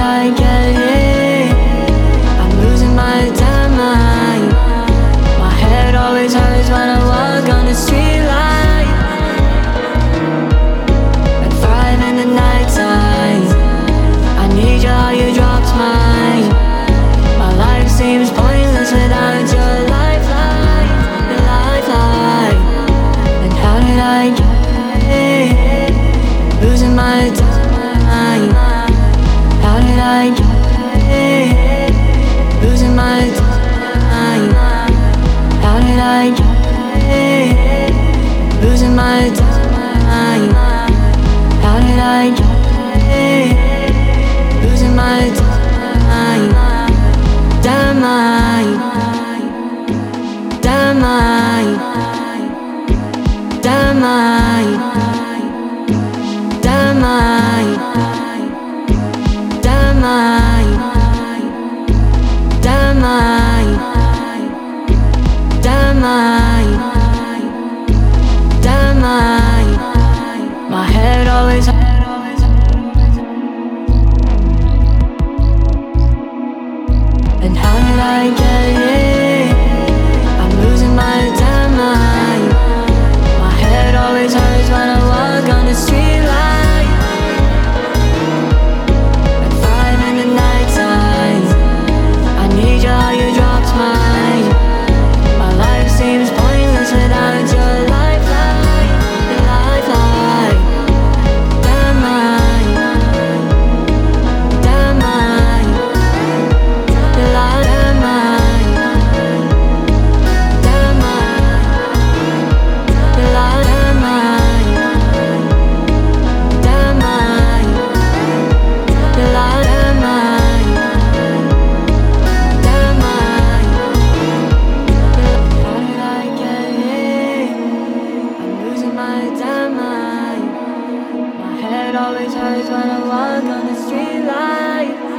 gel gel mind, yeah. losing my mind. How did I get? Losing my mind. How did I get? Losing my mind. It always hurts when I walk on the street light.